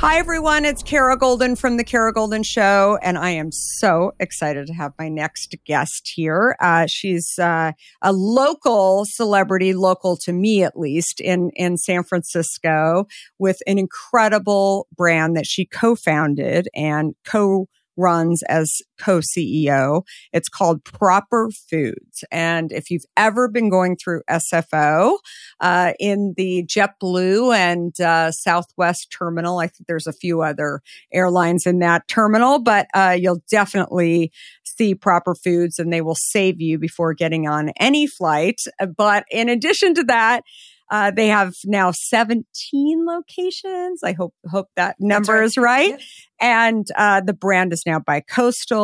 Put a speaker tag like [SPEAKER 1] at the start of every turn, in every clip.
[SPEAKER 1] Hi, everyone. It's Kara Goldin from The Kara Goldin Show, and I am so excited to have my next guest here. Uh, she's uh, a local celebrity, local to me at least, in, in San Francisco, with an incredible brand that she co founded and co runs as co-CEO. It's called Proper Foods. And if you've ever been going through SFO uh, in the JetBlue and uh, Southwest terminal, I think there's a few other airlines in that terminal, but uh, you'll definitely see Proper Foods and they will save you before getting on any flight. But in addition to that, uh, they have now 17 locations. I hope hope that number right. is right. Yep. And uh, the brand is now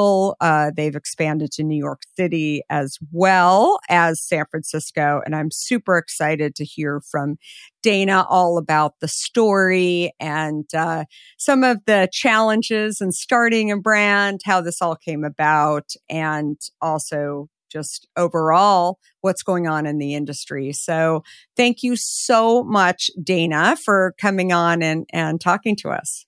[SPEAKER 1] bi-coastal. Uh, they've expanded to New York City as well as San Francisco. And I'm super excited to hear from Dana all about the story and uh, some of the challenges and starting a brand, how this all came about, and also just overall what's going on in the industry. So thank you so much, Dana, for coming on and, and talking to us.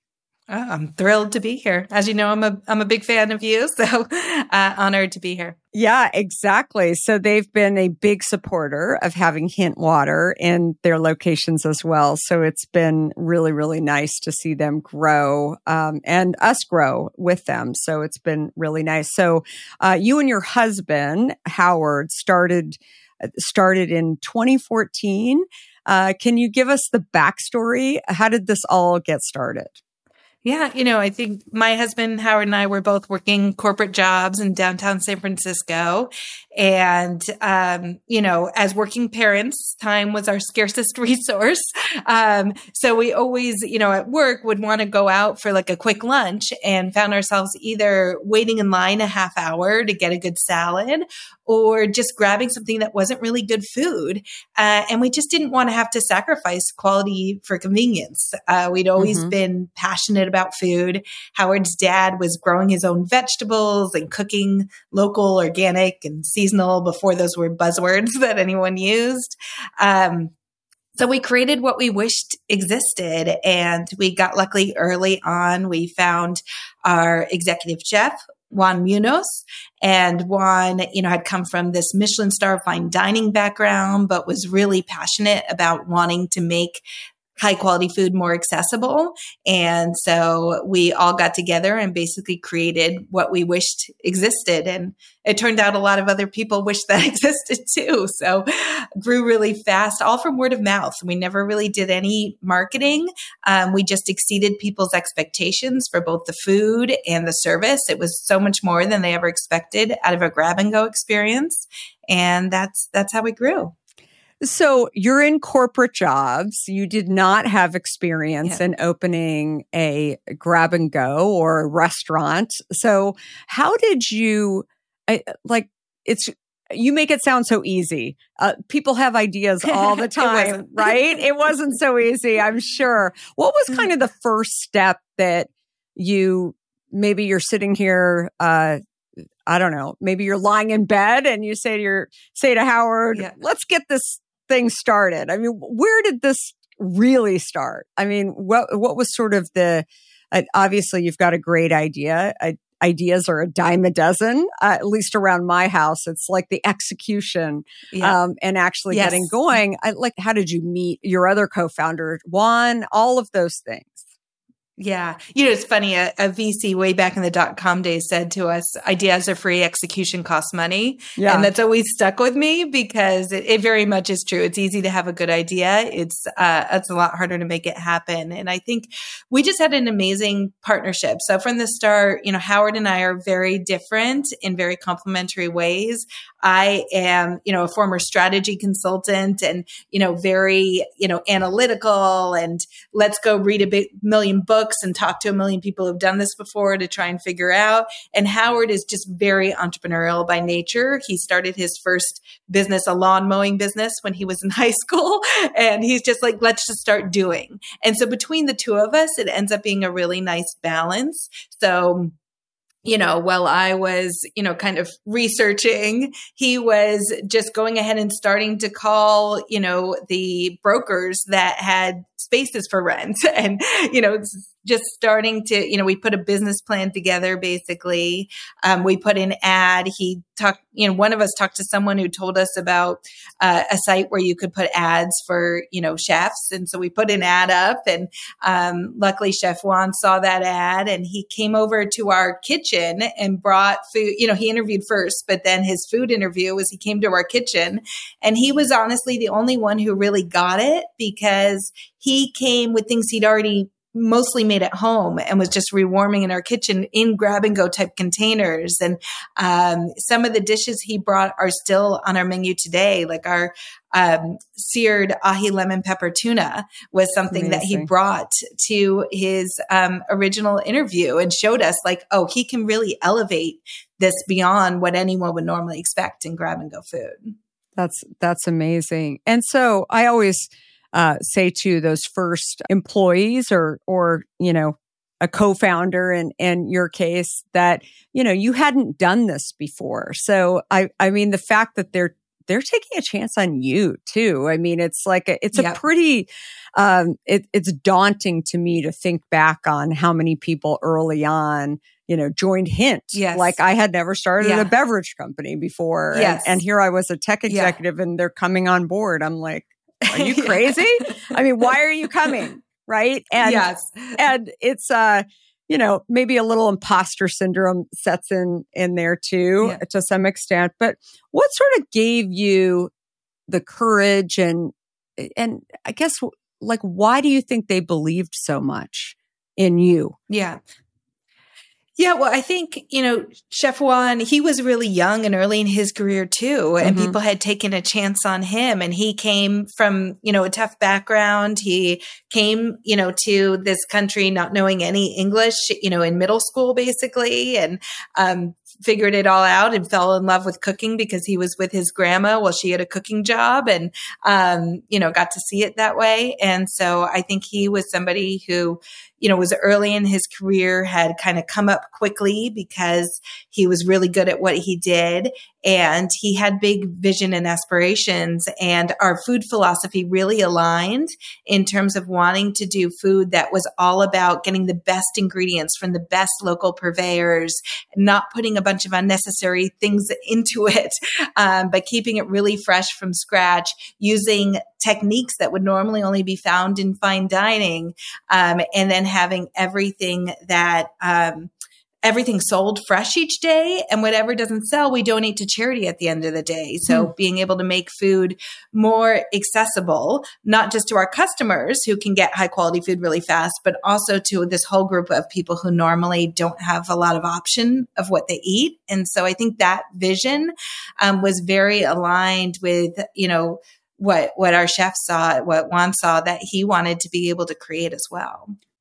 [SPEAKER 2] Oh, I'm thrilled to be here. As you know, I'm a I'm a big fan of you, so uh, honored to be here.
[SPEAKER 1] Yeah, exactly. So they've been a big supporter of having Hint Water in their locations as well. So it's been really, really nice to see them grow um, and us grow with them. So it's been really nice. So uh, you and your husband Howard started started in 2014. Uh, can you give us the backstory? How did this all get started?
[SPEAKER 2] Yeah, you know, I think my husband Howard and I were both working corporate jobs in downtown San Francisco. And, um, you know, as working parents, time was our scarcest resource. Um, so we always, you know, at work would want to go out for like a quick lunch and found ourselves either waiting in line a half hour to get a good salad or just grabbing something that wasn't really good food. Uh, and we just didn't want to have to sacrifice quality for convenience. Uh, we'd always mm-hmm. been passionate about food. Howard's dad was growing his own vegetables and cooking local, organic, and seasonal before those were buzzwords that anyone used. Um, so we created what we wished existed and we got luckily early on. We found our executive chef, Juan Munoz. And Juan, you know, had come from this Michelin star fine dining background, but was really passionate about wanting to make high quality food more accessible. And so we all got together and basically created what we wished existed. And it turned out a lot of other people wished that existed too. So grew really fast, all from word of mouth. We never really did any marketing. Um, we just exceeded people's expectations for both the food and the service. It was so much more than they ever expected out of a grab and go experience. And that's, that's how we grew.
[SPEAKER 1] So you're in corporate jobs. You did not have experience yeah. in opening a grab and go or a restaurant. So how did you like it's you make it sound so easy. Uh, people have ideas all the time, it right? It wasn't so easy, I'm sure. What was kind of the first step that you maybe you're sitting here uh, I don't know, maybe you're lying in bed and you say to your say to Howard, yeah. "Let's get this thing started? I mean, where did this really start? I mean, what what was sort of the uh, obviously you've got a great idea. ideas are a dime a dozen, uh, at least around my house. It's like the execution yeah. um, and actually yes. getting going. I, like, how did you meet your other co-founder, Juan? All of those things.
[SPEAKER 2] Yeah. You know, it's funny. A, a, VC way back in the dot com days said to us, ideas are free, execution costs money. Yeah. And that's always stuck with me because it, it very much is true. It's easy to have a good idea. It's, uh, it's a lot harder to make it happen. And I think we just had an amazing partnership. So from the start, you know, Howard and I are very different in very complementary ways. I am, you know, a former strategy consultant and, you know, very, you know, analytical and let's go read a big million books and talk to a million people who've done this before to try and figure out. And Howard is just very entrepreneurial by nature. He started his first business, a lawn mowing business when he was in high school. And he's just like, let's just start doing. And so between the two of us, it ends up being a really nice balance. So, you know, while I was, you know, kind of researching, he was just going ahead and starting to call, you know, the brokers that had spaces for rent and, you know, just starting to, you know, we put a business plan together basically. Um, we put an ad. He talked, you know, one of us talked to someone who told us about uh, a site where you could put ads for, you know, chefs. And so we put an ad up and um, luckily Chef Juan saw that ad and he came over to our kitchen and brought food. You know, he interviewed first, but then his food interview was he came to our kitchen and he was honestly the only one who really got it because he came with things he'd already mostly made at home and was just rewarming in our kitchen in grab and go type containers. And um, some of the dishes he brought are still on our menu today, like our um, seared ahi lemon pepper tuna was something Amazing. that he brought to his um, original interview and showed us like, oh, he can really elevate this beyond what anyone would normally expect in grab and go food.
[SPEAKER 1] That's that's amazing. And so I always uh, say to those first employees or or you know a co-founder in in your case that you know you hadn't done this before so i i mean the fact that they're they're taking a chance on you too i mean it's like a, it's yep. a pretty um it, it's daunting to me to think back on how many people early on you know, joined Hint. Yes. Like I had never started yeah. a beverage company before. Yes. And, and, here I was a tech executive yeah. and they're coming on board. I'm like, are you crazy? I mean, why are you coming? Right. And, yes. and it's, uh, you know, maybe a little imposter syndrome sets in in there too yeah. to some extent. But what sort of gave you the courage and and I guess like why do you think they believed so much in you?
[SPEAKER 2] Yeah. Yeah, well, I think, you know, Chef Juan, he was really young and early in his career too. And mm-hmm. people had taken a chance on him. And he came from, you know, a tough background. He came, you know, to this country not knowing any English, you know, in middle school, basically. And, um, figured it all out and fell in love with cooking because he was with his grandma while she had a cooking job and, um, you know, got to see it that way. And so I think he was somebody who, you know, was early in his career, had kind of come up quickly because he was really good at what he did and he had big vision and aspirations and our food philosophy really aligned in terms of wanting to do food that was all about getting the best ingredients from the best local purveyors not putting a bunch of unnecessary things into it um, but keeping it really fresh from scratch using techniques that would normally only be found in fine dining um, and then having everything that um, everything sold fresh each day and whatever doesn't sell we donate to charity at the end of the day. So mm. being able to make food more accessible not just to our customers who can get high quality food really fast but also to this whole group of people who normally don't have a lot of option of what they eat. And so i think that vision um, was very aligned with you know what what our chef saw what juan saw that he wanted to be able to create as well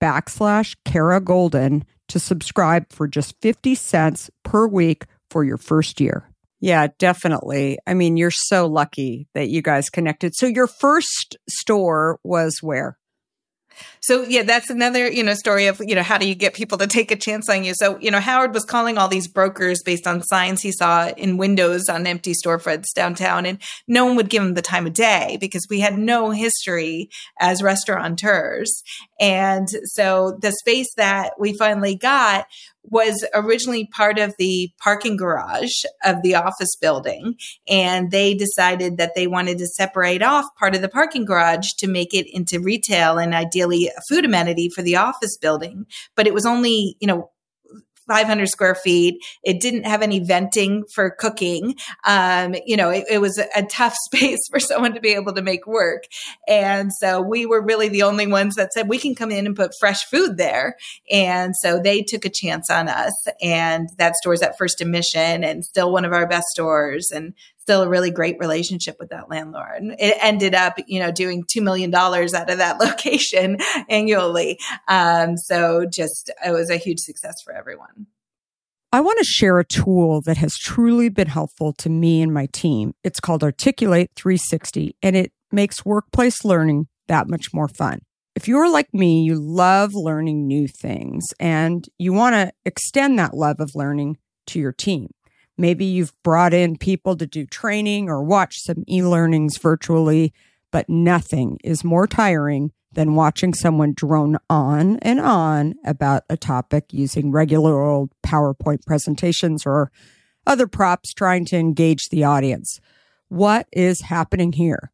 [SPEAKER 1] backslash Kara Goldin to subscribe for just 50 cents per week for your first year. Yeah, definitely. I mean, you're so lucky that you guys connected. So your first store was where?
[SPEAKER 2] So yeah, that's another, you know, story of, you know, how do you get people to take a chance on you? So, you know, Howard was calling all these brokers based on signs he saw in windows on empty storefronts downtown and no one would give him the time of day because we had no history as restaurateurs. And so the space that we finally got was originally part of the parking garage of the office building. And they decided that they wanted to separate off part of the parking garage to make it into retail and ideally a food amenity for the office building. But it was only, you know, 500 square feet. It didn't have any venting for cooking. Um, you know, it, it, was a tough space for someone to be able to make work. And so we were really the only ones that said we can come in and put fresh food there. And so they took a chance on us. And that store's at First and Mission and still one of our best stores. And still a really great relationship with that landlord. It ended up, you know, doing $2 million out of that location annually. Um, so just, it was a huge success for everyone.
[SPEAKER 1] I want to share a tool that has truly been helpful to me and my team. It's called Articulate 360 and it makes workplace learning that much more fun. If you're like me, you love learning new things and you want to extend that love of learning to your team. Maybe you've brought in people to do training or watch some e learnings virtually, but nothing is more tiring than watching someone drone on and on about a topic using regular old PowerPoint presentations or other props trying to engage the audience. What is happening here?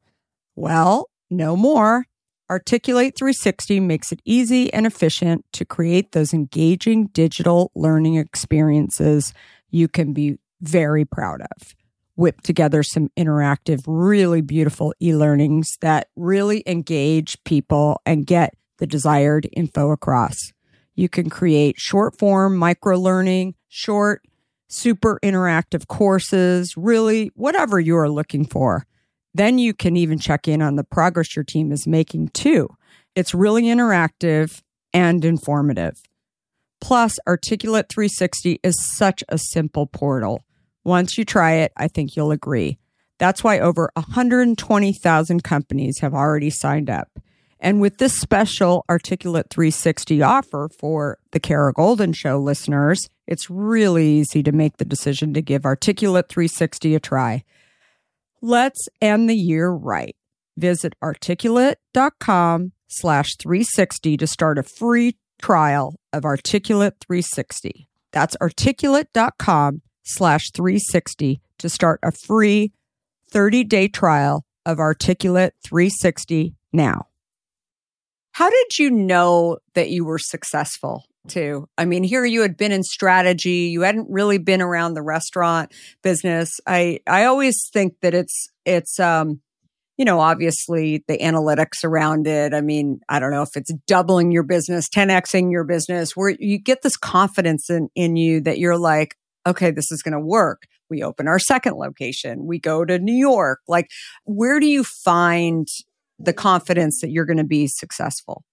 [SPEAKER 1] Well, no more. Articulate 360 makes it easy and efficient to create those engaging digital learning experiences you can be very proud of. Whip together some interactive, really beautiful e learnings that really engage people and get the desired info across. You can create short form micro learning, short, super interactive courses, really whatever you are looking for. Then you can even check in on the progress your team is making too. It's really interactive and informative. Plus, Articulate 360 is such a simple portal. Once you try it, I think you'll agree. That's why over 120,000 companies have already signed up. And with this special Articulate 360 offer for the Kara Goldin Show listeners, it's really easy to make the decision to give Articulate 360 a try. Let's end the year right. Visit articulate.com slash 360 to start a free trial of Articulate 360. That's articulate.com slash 360 to start a free 30 day trial of Articulate 360 now. How did you know that you were successful too? I mean, here you had been in strategy, you hadn't really been around the restaurant business. I I always think that it's it's um you know, obviously the analytics around it. I mean, I don't know if it's doubling your business, 10xing your business, where you get this confidence in, in you that you're like, okay, this is going to work. We open our second location. We go to New York. Like, where do you find the confidence that you're going to be successful?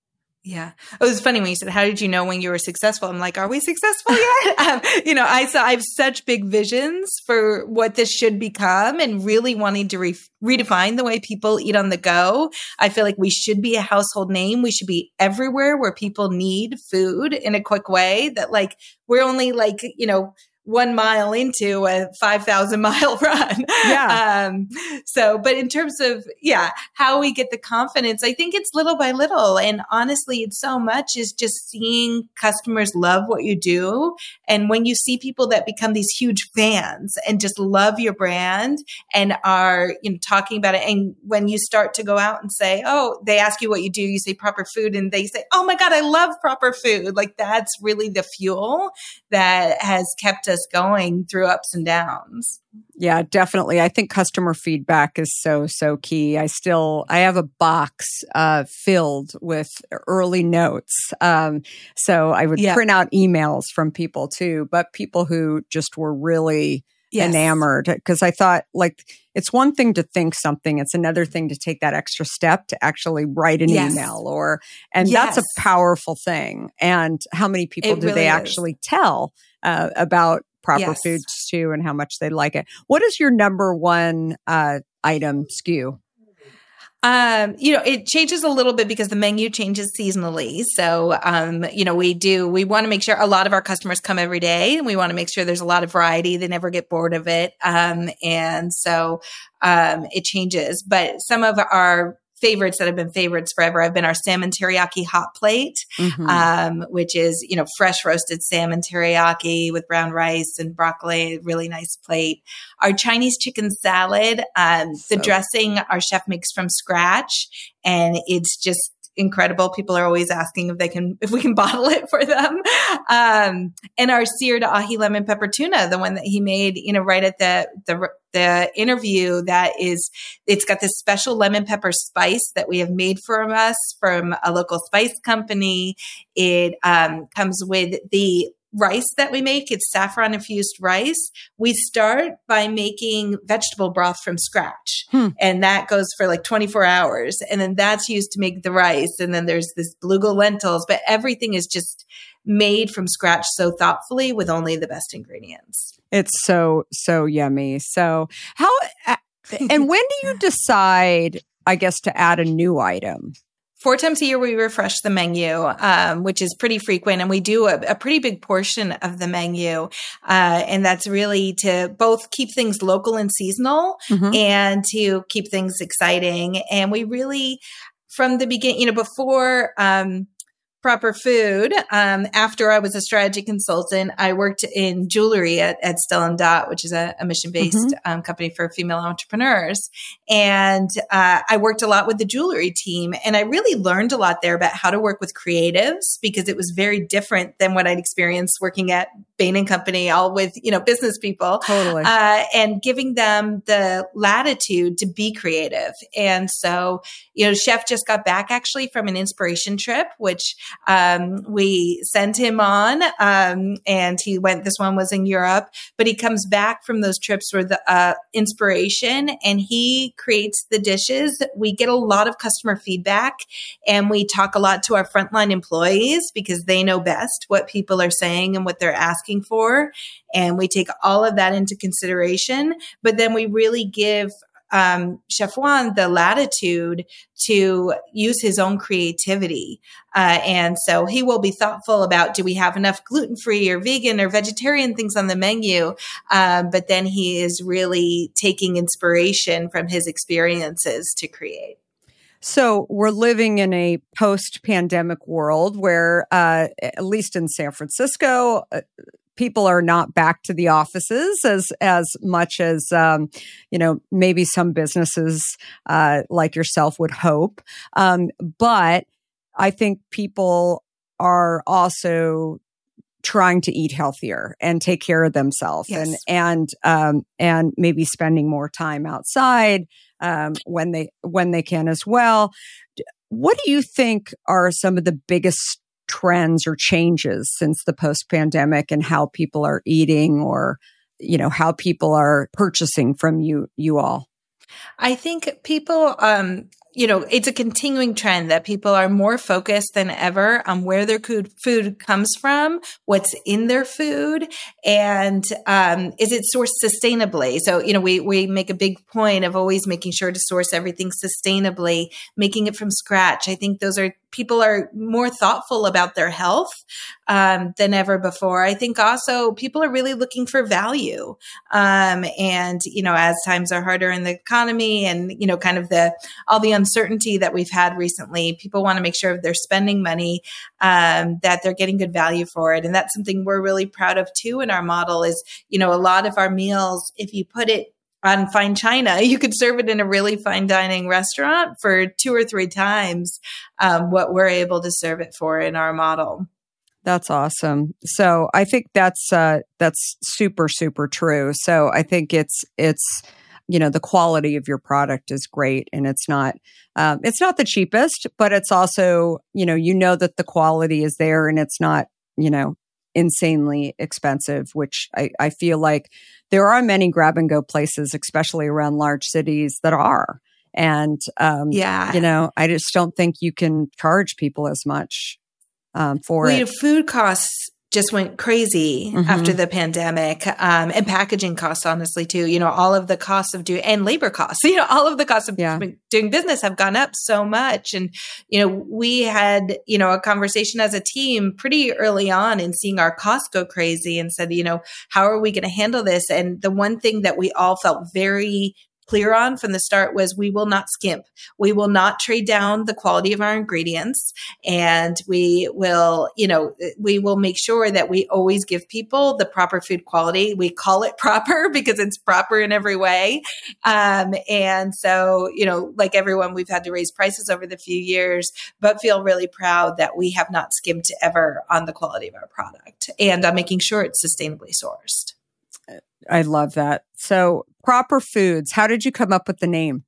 [SPEAKER 2] Yeah. It was funny when you said, How did you know when you were successful? I'm like, Are we successful yet? um, you know, I saw, I have such big visions for what this should become and really wanting to re- redefine the way people eat on the go. I feel like we should be a household name. We should be everywhere where people need food in a quick way that, like, we're only like, you know, one mile into a 5,000 mile run.
[SPEAKER 1] Yeah.
[SPEAKER 2] Um, so, but in terms of, yeah, how we get the confidence, I think it's little by little. And honestly, it's so much is just seeing customers love what you do. And when you see people that become these huge fans and just love your brand and are, you know, talking about it. And when you start to go out and say, oh, they ask you what you do, you say proper food and they say, oh my God, I love proper food. Like that's really the fuel that has kept us going through ups and downs.
[SPEAKER 1] Yeah, definitely. I think customer feedback is so, so key. I still, I have a box uh, filled with early notes. Um, so I would yeah. print out emails from people too, but people who just were really yes. enamored because I thought like it's one thing to think something, it's another thing to take that extra step to actually write an yes. email or, and yes. that's a powerful thing. And how many people it do really they is. actually tell uh, about proper yes. foods too and how much they like it. What is your number one uh, item SKU?
[SPEAKER 2] Um, you know, it changes a little bit because the menu changes seasonally. So, um, you know, we do, we want to make sure a lot of our customers come every day and we want to make sure there's a lot of variety. They never get bored of it. Um, and so, um, it changes, but some of our favorites that have been favorites forever have been our salmon teriyaki hot plate, mm-hmm. um, which is, you know, fresh roasted salmon teriyaki with brown rice and broccoli, really nice plate. Our Chinese chicken salad, um, so. the dressing our chef makes from scratch and it's just incredible. People are always asking if they can, if we can bottle it for them. Um, and our seared ahi lemon pepper tuna, the one that he made, you know, right at the, the, the interview that is, it's got this special lemon pepper spice that we have made for us from a local spice company. It, um, comes with the rice that we make. It's saffron infused rice. We start by making vegetable broth from scratch. Hmm. And that goes for like 24 hours. And then that's used to make the rice. And then there's this beluga lentils, but everything is just made from scratch so thoughtfully with only the best ingredients.
[SPEAKER 1] It's so, so yummy. So, how, and when do you decide, I guess, to add a new item?
[SPEAKER 2] Four times a year we refresh the menu um, which is pretty frequent and we do a, a pretty big portion of the menu uh, and that's really to both keep things local and seasonal mm-hmm. and to keep things exciting and we really from the beginning you know before um, proper food. Um, after I was a strategy consultant, I worked in jewelry at, at Stella and Dot, which is a, a mission based mm-hmm. um, company for female entrepreneurs. And uh, I worked a lot with the jewelry team, and I really learned a lot there about how to work with creatives because it was very different than what I'd experienced working at Bain and Company, all with you know business people,
[SPEAKER 1] totally, uh,
[SPEAKER 2] and giving them the latitude to be creative. And so, you know, Chef just got back actually from an inspiration trip, which um, we sent him on, um, and he went. This one was in Europe, but he comes back from those trips with uh, inspiration, and he creates the dishes. We get a lot of customer feedback, and we talk a lot to our frontline employees because they know best what people are saying and what they're asking for, and we take all of that into consideration. But then we really give um, Chef Juan the latitude to use his own creativity. Uh, and so he will be thoughtful about do we have enough gluten free or vegan or vegetarian things on the menu? Um, but then he is really taking inspiration from his experiences to create.
[SPEAKER 1] So we're living in a post-pandemic world where, uh, at least in San Francisco, uh, people are not back to the offices as as much as um, you know maybe some businesses uh, like yourself would hope. Um, but I think people are also trying to eat healthier and take care of themselves yes. and and um, and maybe spending more time outside um, when they when they can as well. What do you think are some of the biggest trends or changes since the post pandemic and how people are eating or, you know, how people are purchasing from you, you all?
[SPEAKER 2] I think people, um, you know, it's a continuing trend that people are more focused than ever on where their food comes from, what's in their food, and um, is it sourced sustainably. So, you know, we we make a big point of always making sure to source everything sustainably, making it from scratch. I think those are people are more thoughtful about their health um, than ever before. I think also people are really looking for value. Um, and, you know, as times are harder in the economy and, you know, kind of the, all the uncertainty that we've had recently, people want to make sure they're spending money, um, that they're getting good value for it. And that's something we're really proud of too in our model is, you know, a lot of our meals, if you put it on fine china. You could serve it in a really fine dining restaurant for two or three times um, what we're able to serve it for in our model.
[SPEAKER 1] That's awesome. So I think that's uh, that's super super true. So I think it's it's you know the quality of your product is great and it's not um, it's not the cheapest, but it's also you know you know that the quality is there and it's not you know insanely expensive, which I, I feel like there are many grab and go places, especially around large cities, that are. And, um, yeah, you know, I just don't think you can charge people as much um, for
[SPEAKER 2] well,
[SPEAKER 1] it.
[SPEAKER 2] Food costs just went crazy mm-hmm. after the pandemic. Um, and packaging costs honestly too. You know all of the costs of doing and labor costs. You know all of the costs of yeah. doing business have gone up so much. And you know we had you know a conversation as a team pretty early on in seeing our costs go crazy and said you know how are we going to handle this? And the one thing that we all felt very clear on from the start was we will not skimp. We will not trade down the quality of our ingredients. And we will, you know, we will make sure that we always give people the proper food quality. We call it proper because it's proper in every way. Um, and so, you know, like everyone, we've had to raise prices over the few years, but feel really proud that we have not skimped ever on the quality of our product and on making sure it's sustainably sourced.
[SPEAKER 1] I love that. So, proper foods, how did you come up with the name?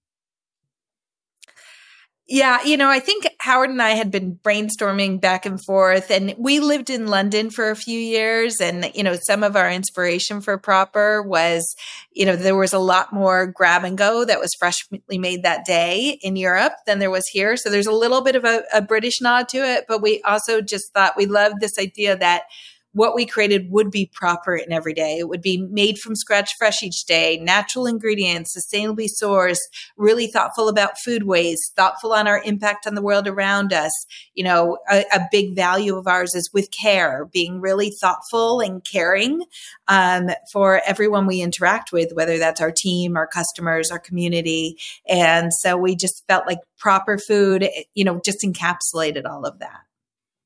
[SPEAKER 2] Yeah, you know, I think Howard and I had been brainstorming back and forth, and we lived in London for a few years. And, you know, some of our inspiration for Proper was, you know, there was a lot more grab and go that was freshly made that day in Europe than there was here. So there's a little bit of a, a British nod to it. But we also just thought we loved this idea that what we created would be proper and every day. It would be made from scratch fresh each day, natural ingredients, sustainably sourced, really thoughtful about food waste, thoughtful on our impact on the world around us. You know, a, a big value of ours is with care, being really thoughtful and caring um, for everyone we interact with, whether that's our team, our customers, our community. And so we just felt like proper food, you know, just encapsulated all of that.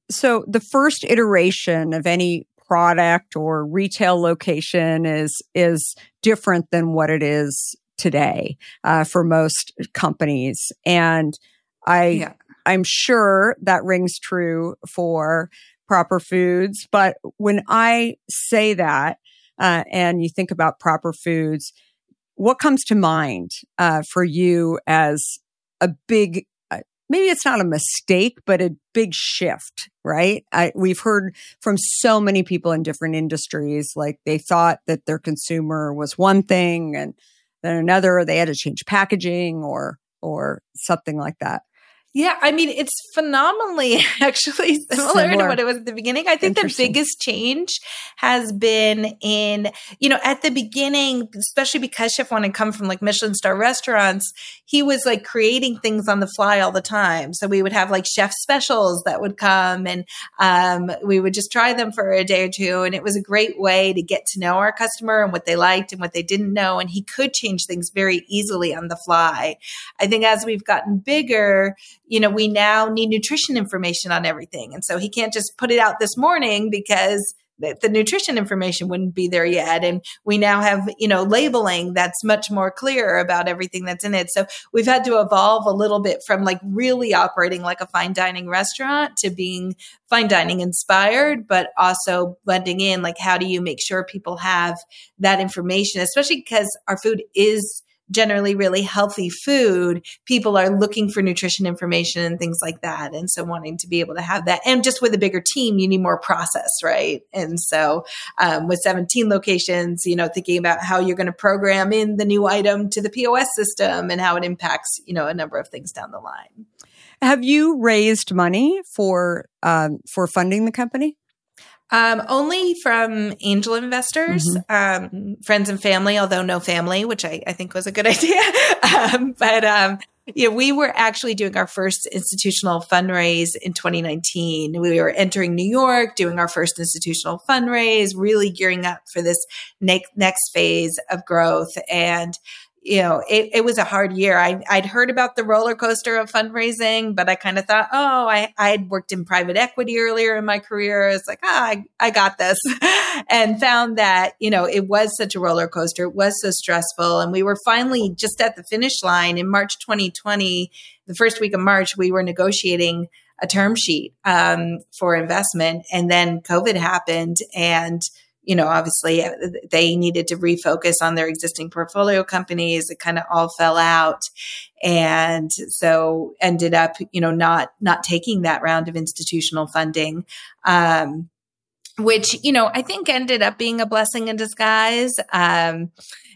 [SPEAKER 1] So the first iteration of any product or retail location is is different than what it is today uh, for most companies, and I yeah. I'm sure that rings true for proper foods. But when I say that, uh, and you think about proper foods, what comes to mind uh, for you as a big maybe it's not a mistake, but a big shift, right? I, we've heard from so many people in different industries, like they thought that their consumer was one thing and then another, they had to change packaging or, or something like that.
[SPEAKER 2] Yeah, I mean, it's phenomenally actually similar, similar, to what it was at the beginning. I think the biggest change has been in, you know, at the beginning, especially because Chef wanted to come from like Michelin star restaurants, he was like creating things on the fly all the time. So we would have like chef specials that would come and um, we would just try them for a day or two. And it was a great way to get to know our customer and what they liked and what they didn't know. And he could change things very easily on the fly. I think as we've gotten bigger, you know, we now need nutrition information on everything. And so he can't just put it out this morning because the, nutrition information wouldn't be there yet. And we now have, you know, labeling that's much more clear about everything that's in it. So we've had to evolve a little bit from like really operating like a fine dining restaurant to being fine dining inspired, but also blending in like, how do you make sure people have that information, especially because our food is generally really healthy food, people are looking for nutrition information and things like that. And so wanting to be able to have that. And just with a bigger team, you need more process, right? And so um, with 17 locations, you know, thinking about how you're going to program in the new item to the POS system and how it impacts, you know, a number of things down the line.
[SPEAKER 1] Have you raised money for um, for funding the company?
[SPEAKER 2] Um, only from angel investors, mm-hmm. um, friends and family, although no family, which I, I think was a good idea. um, but um, yeah, we were actually doing our first institutional fundraise in 2019. We were entering New York, doing our first institutional fundraise, really gearing up for this next next phase of growth. And you know, it, it was a hard year. I, I'd heard about the roller coaster of fundraising, but I kind of thought, oh, I, I'd worked in private equity earlier in my career. It's like, ah, I, I got this. and found that, you know, it was such a roller coaster. It was so stressful. And we were finally just at the finish line in March 2020. The first week of March, we were negotiating a term sheet um, for investment. And then COVID happened and you know, obviously uh, they needed to refocus on their existing portfolio companies. It kind of all fell out. And so ended up, you know, not, not taking that round of institutional funding. Um, which, you know, I think ended up being a blessing in disguise. Um,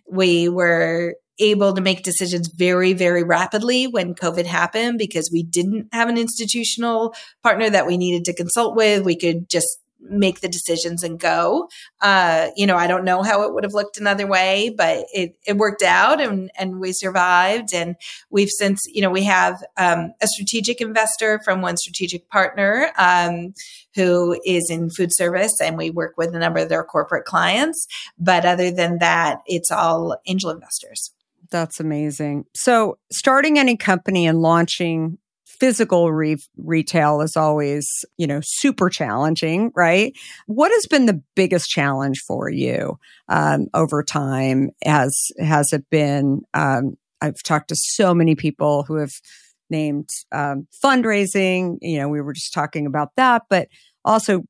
[SPEAKER 2] we were able to make decisions very, very rapidly when COVID happened because we didn't have an institutional partner that we needed to consult with. We could just make the decisions and go. Uh, you know, I don't know how it would have looked another way, but it, it worked out and, and we survived. And we've since, you know, we have um, a strategic investor from one strategic partner um, who is in food service and we work with a number of their corporate clients. But other than that, it's all angel investors.
[SPEAKER 1] That's amazing. So, starting any company and launching physical re- retail is always, you know, super challenging, right? What has been the biggest challenge for you um, over time? Has has it been? Um, I've talked to so many people who have named um, fundraising. You know, we were just talking about that, but also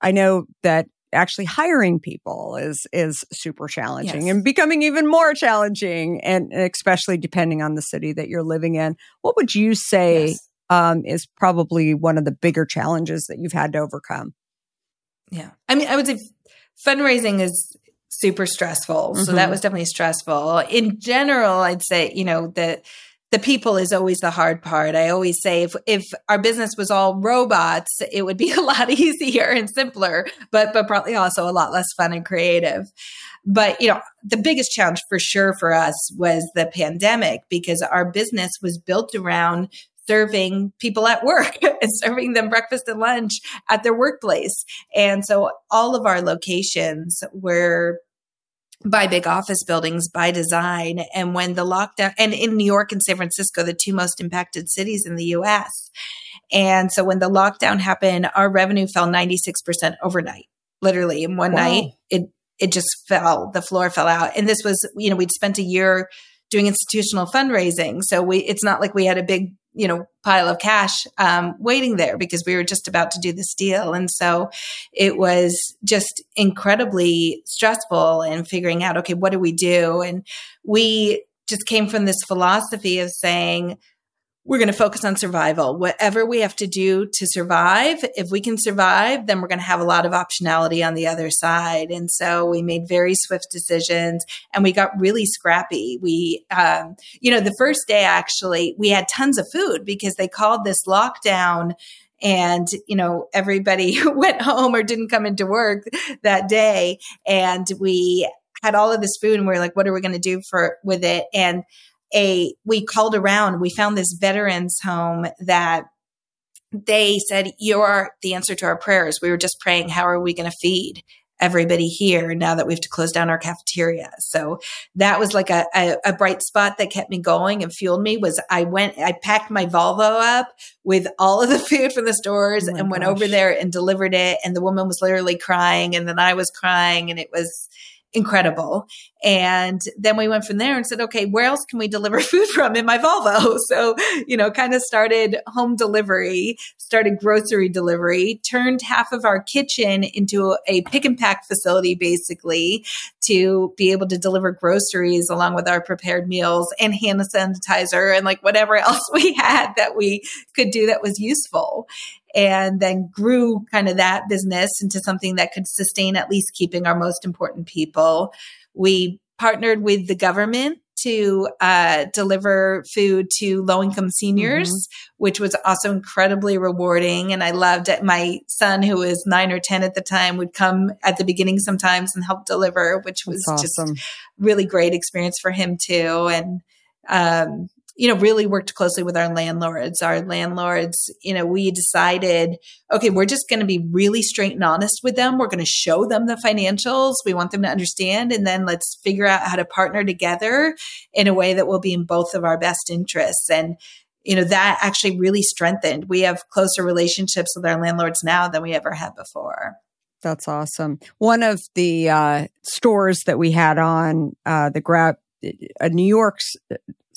[SPEAKER 1] I know that actually hiring people is is super challenging yes. and becoming even more challenging and especially depending on the city that you're living in what would you say yes. um, is probably one of the bigger challenges that you've had to overcome
[SPEAKER 2] yeah i mean i would say fundraising is super stressful so mm-hmm. that was definitely stressful in general i'd say you know that the people is always the hard part. I always say if if our business was all robots, it would be a lot easier and simpler, but but probably also a lot less fun and creative. But you know, the biggest challenge for sure for us was the pandemic because our business was built around serving people at work and serving them breakfast and lunch at their workplace. And so all of our locations were by big office buildings by design. And when the lockdown, and in New York and San Francisco, the two most impacted cities in the US. And so when the lockdown happened, our revenue fell 96% overnight, literally in one wow. night. It, it just fell, the floor fell out. And this was, you know, we'd spent a year doing institutional fundraising. So we, it's not like we had a big you know pile of cash um, waiting there because we were just about to do this deal. And so it was just incredibly stressful and figuring out okay what do we do? And we just came from this philosophy of saying we're going to focus on survival. Whatever we have to do to survive, if we can survive, then we're going to have a lot of optionality on the other side. And so we made very swift decisions and we got really scrappy. We, um, you know, the first day actually, we had tons of food because they called this lockdown and you know everybody went home or didn't come into work that day and we had all of this food and we are like what are we going to do for with it and a we called around we found this veterans home that they said you're the answer to our prayers we were just praying how are we going to feed everybody here now that we have to close down our cafeteria? So that was like a, a, a, bright spot that kept me going and fueled me was i went i packed my volvo up with all of the food from the stores oh and went over there and delivered it and the woman was literally crying and then i was crying and it was incredible. And then we went from there and said, okay, where else can we deliver food from in my Volvo? So, you know, kind of started home delivery, started grocery delivery, turned half of our kitchen into a pick and pack facility, basically, to be able to deliver groceries along with our prepared meals and hand sanitizer and like whatever else we had that we could do that was useful and then grew kind of that business into something that could sustain at least keeping our most important people. We partnered with the government to uh, deliver food to low income seniors, mm-hmm. which was also incredibly rewarding. And I loved it. My son, who was nine or 10 at the time, would come at the beginning sometimes and help deliver, which was awesome. just really great experience for him too. And, um, you know, really worked closely with our landlords. Our landlords, you know, we decided, okay, we're just going to be really straight and honest with them. We're going to show them the financials. We want them to understand. And then let's figure out how to partner together in a way that will be in both of our best interests. And, you know, that actually really strengthened. We have closer relationships with our landlords now than we ever had before.
[SPEAKER 1] That's awesome. One of the uh, stores that we had on uh, the grab, a New York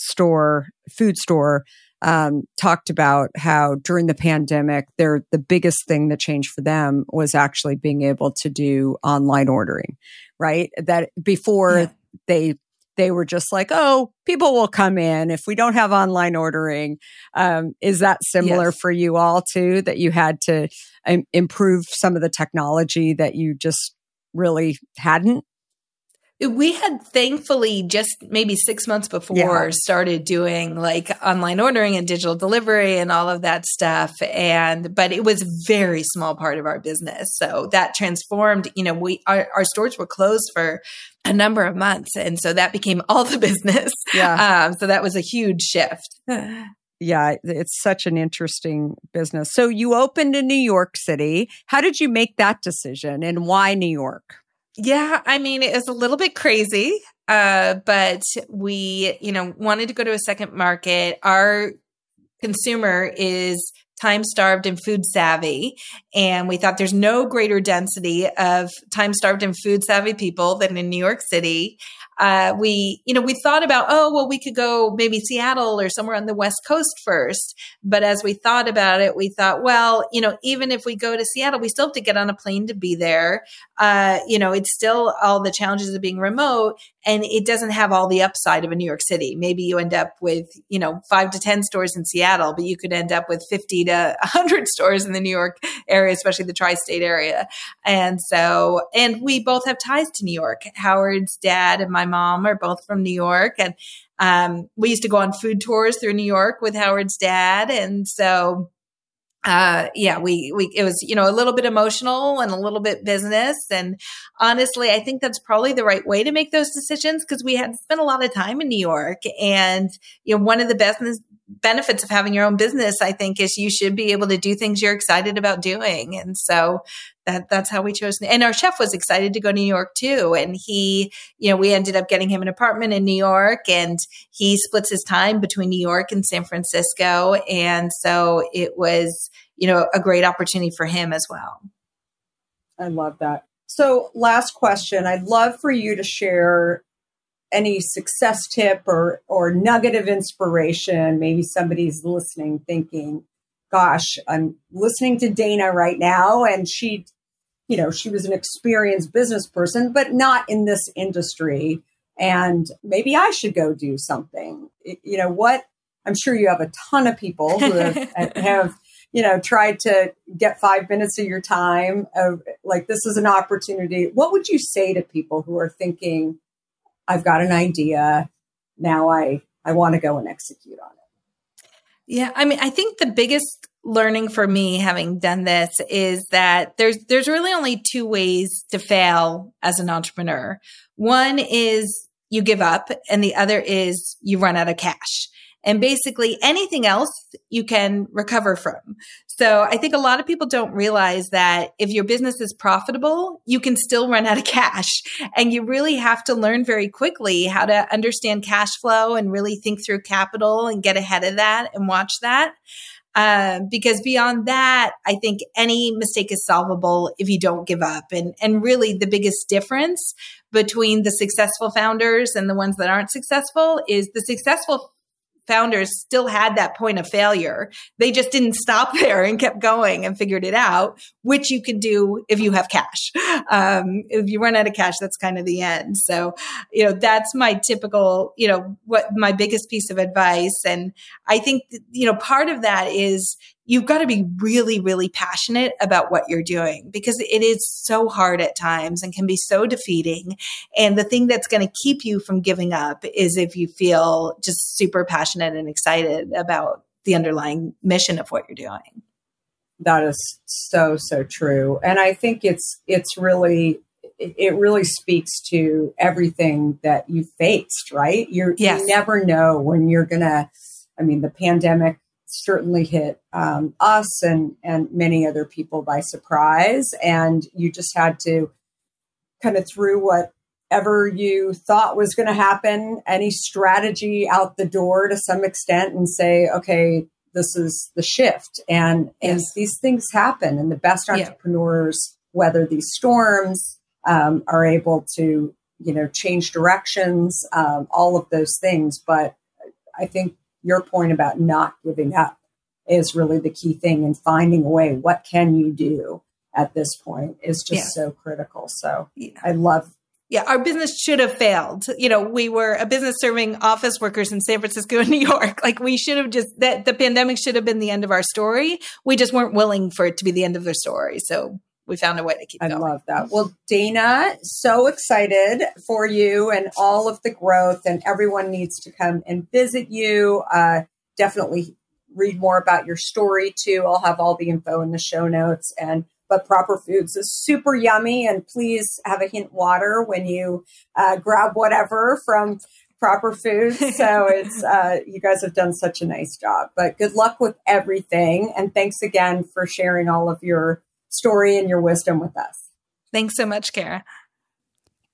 [SPEAKER 1] store, food store, um, talked about how during the pandemic, they're the biggest thing that changed for them was actually being able to do online ordering, right? That before yeah. they they were just like, oh, people will come in if we don't have online ordering. Um, is that similar yes. for you all too? That you had to um, improve some of the technology that you just really hadn't?
[SPEAKER 2] We had thankfully just maybe six months before yeah. started doing like online ordering and digital delivery and all of that stuff and but it was a very small part of our business so that transformed you know we our, our stores were closed for a number of months and so that became all the business yeah um, so that was a huge shift
[SPEAKER 1] yeah, it's such an interesting business. So you opened in New York City. How did you make that decision and why New York?
[SPEAKER 2] Yeah, I mean, it was a little bit crazy. uh, but we, you know, wanted to go to a second market. Our consumer is time starved and food savvy. And we thought there's no greater density of time starved and food savvy people than in New York City uh, we, you know, we thought about, oh, well, we could go maybe Seattle or somewhere on the West Coast first. But as we thought about it, we thought, well, you know, even if we go to Seattle, we still have to get on a plane to be there. Uh, you know, it's still all the challenges of being remote and it doesn't have all the upside of a New York City. Maybe you end up with, you know, five to 10 stores in Seattle, but you could end up with 50 to 100 stores in the New York area, especially the tri state area. And so, and we both have ties to New York. Howard's dad and my mom are both from New York. And um, we used to go on food tours through New York with Howard's dad. And so, uh, yeah, we, we, it was, you know, a little bit emotional and a little bit business. And honestly, I think that's probably the right way to make those decisions because we had spent a lot of time in New York. And, you know, one of the business benefits of having your own business, I think, is you should be able to do things you're excited about doing. And so that that's how we chose. And our chef was excited to go to New York too. And he, you know, we ended up getting him an apartment in New York and he splits his time between New York and San Francisco. And so it was, you know, a great opportunity for him as well.
[SPEAKER 1] I love that. So, last question I'd love for you to share any success tip or, or nugget of inspiration. Maybe somebody's listening thinking, gosh, I'm listening to Dana right now, and she, you know, she was an experienced business person, but not in this industry. And maybe I should go do something. You know, what I'm sure you have a ton of people who have, have you know, tried to get five minutes of your time. Of, like, this is an opportunity. What would you say to people who are thinking, I've got an idea. Now I, I want to go and execute on it?
[SPEAKER 2] Yeah. I mean, I think the biggest learning for me having done this is that there's there's really only two ways to fail as an entrepreneur. One is you give up and the other is you run out of cash and basically anything else you can recover from. So I think a lot of people don't realize that if your business is profitable, you can still run out of cash. And you really have to learn very quickly how to understand cash flow and really think through capital and get ahead of that and watch that. Uh, because beyond that, I think any mistake is solvable if you don't give up. And, and really the biggest difference between the successful founders and the ones that aren't successful is the successful founders still had that point of failure. They just didn't stop there and kept going and figured it out, which you can do if you have cash. Um, if you run out of cash, that's kind of the end. So, you know, that's my typical, you know, what my biggest piece of advice. And I think, you know, part of that is you've got to be really, really passionate about what you're doing because it is so hard at times and can be so defeating. And the thing that's going to keep you from giving up is if you feel just super passionate and excited about the underlying mission of what you're doing.
[SPEAKER 1] That is so, so true. And I think it's, it's really, it really speaks to everything that you faced, right? You're, yes. You never know when you're going to, I mean, the pandemic certainly hit um, us and and many other people by surprise, and you just had to kind of threw whatever you thought was going to happen, any strategy out the door to some extent, and say, okay, this is the shift, and and these things happen, and the best entrepreneurs yeah. weather these storms, um, are able to you know change directions, um, all of those things, but I think your point about not giving up is really the key thing and finding a way what can you do at this point is just yeah. so critical so yeah. i love
[SPEAKER 2] yeah, our business should have failed. You know, we were a business serving office workers in San Francisco and New York. Like we should have just that the pandemic should have been the end of our story. We just weren't willing for it to be the end of their story. So we found a way to keep
[SPEAKER 1] I
[SPEAKER 2] going.
[SPEAKER 1] love that. Well, Dana, so excited for you and all of the growth, and everyone needs to come and visit you. Uh, definitely read more about your story too. I'll have all the info in the show notes. And but Proper Foods is super yummy, and please have a hint water when you uh, grab whatever from Proper Foods. So it's uh, you guys have done such a nice job. But good luck with everything, and thanks again for sharing all of your story and your wisdom with us.
[SPEAKER 2] Thanks so much, Kara.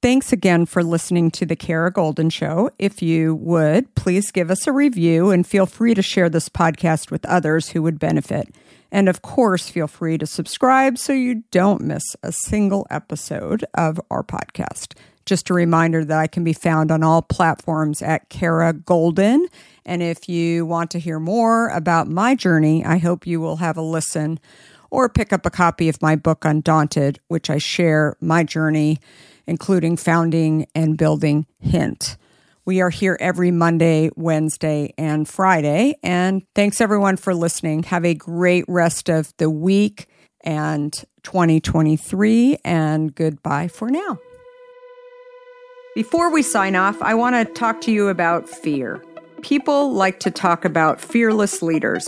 [SPEAKER 1] Thanks again for listening to the Kara Goldin Show. If you would, please give us a review and feel free to share this podcast with others who would benefit. And of course, feel free to subscribe so you don't miss a single episode of our podcast. Just a reminder that I can be found on all platforms at Kara Goldin. And if you want to hear more about my journey, I hope you will have a listen or pick up a copy of my book, Undaunted, which I share my journey including founding and building Hint. We are here every Monday, Wednesday, and Friday. And thanks everyone for listening. Have a great rest of the week and 2023, and goodbye for now. Before we sign off, I want to talk to you about fear. People like to talk about fearless leaders,